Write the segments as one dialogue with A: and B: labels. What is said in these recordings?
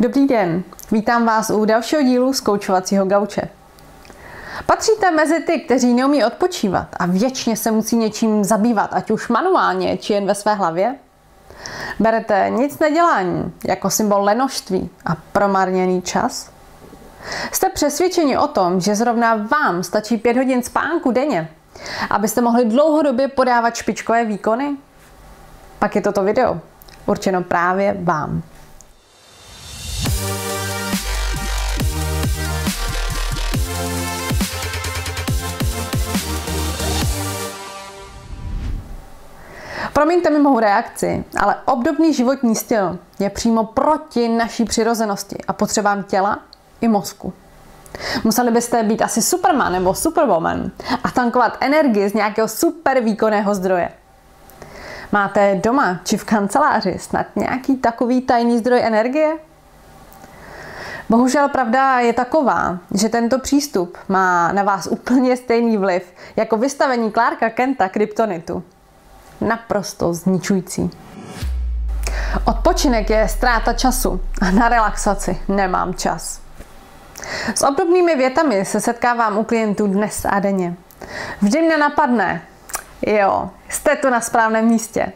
A: Dobrý den, vítám vás u dalšího dílu z koučovacího gauče. Patříte mezi ty, kteří neumí odpočívat a věčně se musí něčím zabývat, ať už manuálně, či jen ve své hlavě? Berete nic nedělání jako symbol lenožství a promarněný čas? Jste přesvědčeni o tom, že zrovna vám stačí pět hodin spánku denně, abyste mohli dlouhodobě podávat špičkové výkony? Pak je toto video určeno právě vám. Promiňte mi mou reakci, ale obdobný životní styl je přímo proti naší přirozenosti a potřebám těla i mozku. Museli byste být asi Superman nebo Superwoman a tankovat energii z nějakého super výkonného zdroje. Máte doma či v kanceláři snad nějaký takový tajný zdroj energie? Bohužel pravda je taková, že tento přístup má na vás úplně stejný vliv jako vystavení Clarka Kenta kryptonitu naprosto zničující. Odpočinek je ztráta času a na relaxaci nemám čas. S obdobnými větami se setkávám u klientů dnes a denně. Vždy mě napadne, jo, jste tu na správném místě.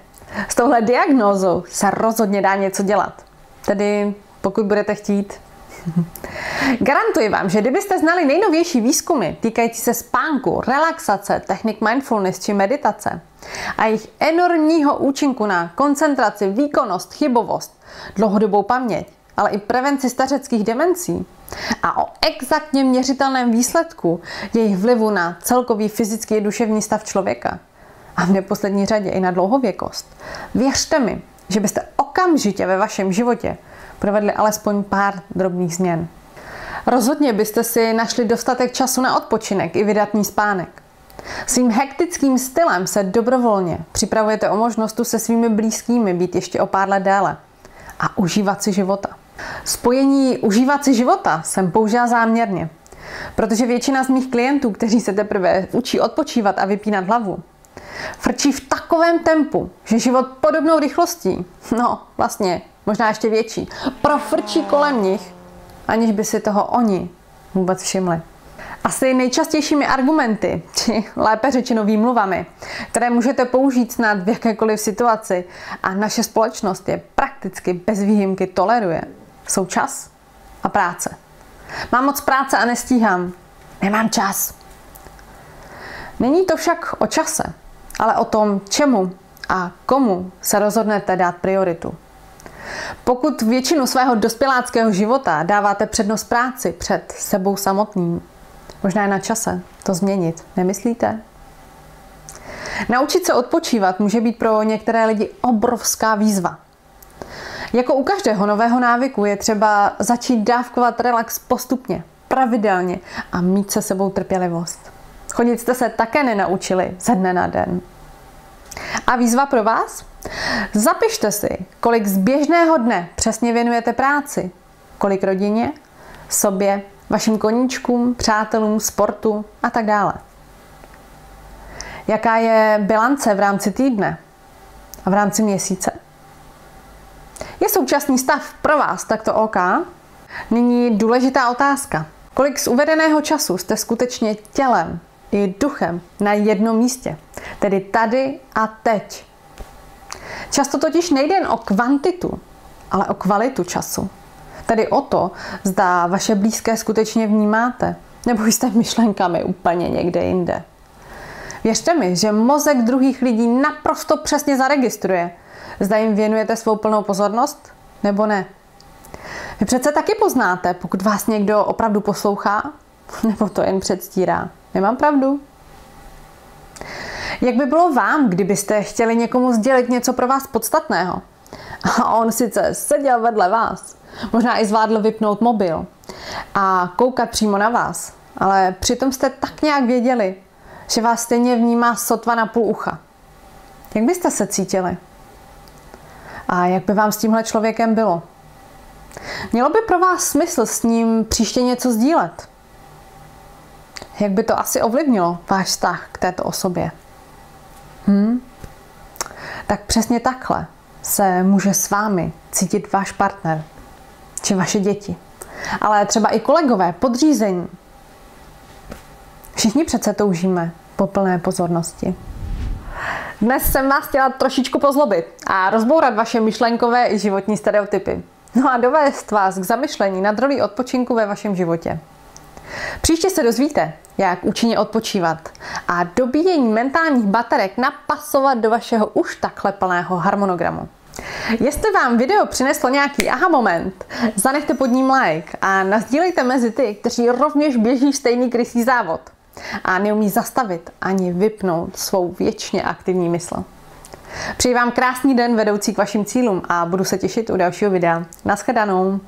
A: S touhle diagnózou se rozhodně dá něco dělat. Tedy pokud budete chtít. Garantuji vám, že kdybyste znali nejnovější výzkumy týkající se spánku, relaxace, technik mindfulness či meditace a jejich enormního účinku na koncentraci, výkonnost, chybovost, dlouhodobou paměť, ale i prevenci stařeckých demencí a o exaktně měřitelném výsledku jejich vlivu na celkový fyzický a duševní stav člověka a v neposlední řadě i na dlouhověkost. Věřte mi, že byste okamžitě ve vašem životě provedli alespoň pár drobných změn. Rozhodně byste si našli dostatek času na odpočinek i vydatný spánek. Svým hektickým stylem se dobrovolně připravujete o možnost se svými blízkými být ještě o pár let déle a užívat si života. Spojení užívat si života jsem použila záměrně, protože většina z mých klientů, kteří se teprve učí odpočívat a vypínat hlavu, frčí v takovém tempu, že život podobnou rychlostí, no vlastně možná ještě větší, profrčí kolem nich, aniž by si toho oni vůbec všimli. Asi nejčastějšími argumenty, či lépe řečeno výmluvami, které můžete použít snad v jakékoliv situaci a naše společnost je prakticky bez výjimky toleruje, jsou čas a práce. Mám moc práce a nestíhám. Nemám čas. Není to však o čase, ale o tom, čemu a komu se rozhodnete dát prioritu. Pokud většinu svého dospěláckého života dáváte přednost práci před sebou samotným, možná je na čase to změnit, nemyslíte? Naučit se odpočívat může být pro některé lidi obrovská výzva. Jako u každého nového návyku je třeba začít dávkovat relax postupně, pravidelně a mít se sebou trpělivost. Chodit jste se také nenaučili ze dne na den. A výzva pro vás? Zapište si, kolik z běžného dne přesně věnujete práci, kolik rodině, sobě, vašim koníčkům, přátelům, sportu a tak dále. Jaká je bilance v rámci týdne a v rámci měsíce? Je současný stav pro vás takto OK? Nyní důležitá otázka. Kolik z uvedeného času jste skutečně tělem i duchem na jednom místě? Tedy tady a teď. Často totiž nejde jen o kvantitu, ale o kvalitu času. Tedy o to, zda vaše blízké skutečně vnímáte, nebo jste myšlenkami úplně někde jinde. Věřte mi, že mozek druhých lidí naprosto přesně zaregistruje, zda jim věnujete svou plnou pozornost, nebo ne. Vy přece taky poznáte, pokud vás někdo opravdu poslouchá, nebo to jen předstírá. Nemám pravdu? Jak by bylo vám, kdybyste chtěli někomu sdělit něco pro vás podstatného? A on sice seděl vedle vás, možná i zvládl vypnout mobil a koukat přímo na vás, ale přitom jste tak nějak věděli, že vás stejně vnímá sotva na půl ucha. Jak byste se cítili? A jak by vám s tímhle člověkem bylo? Mělo by pro vás smysl s ním příště něco sdílet? Jak by to asi ovlivnilo váš vztah k této osobě? Hm? Tak přesně takhle se může s vámi cítit váš partner. či vaše děti, ale třeba i kolegové, podřízení. Všichni přece toužíme po plné pozornosti. Dnes jsem vás chtěla trošičku pozlobit a rozbourat vaše myšlenkové i životní stereotypy. No a dovést vás k zamyšlení nad rolí odpočinku ve vašem životě. Příště se dozvíte, jak účinně odpočívat a dobíjení mentálních baterek napasovat do vašeho už takhle plného harmonogramu. Jestli vám video přineslo nějaký aha moment, zanechte pod ním like a nazdílejte mezi ty, kteří rovněž běží stejný krysý závod a neumí zastavit ani vypnout svou věčně aktivní mysl. Přeji vám krásný den vedoucí k vašim cílům a budu se těšit u dalšího videa. Naschledanou!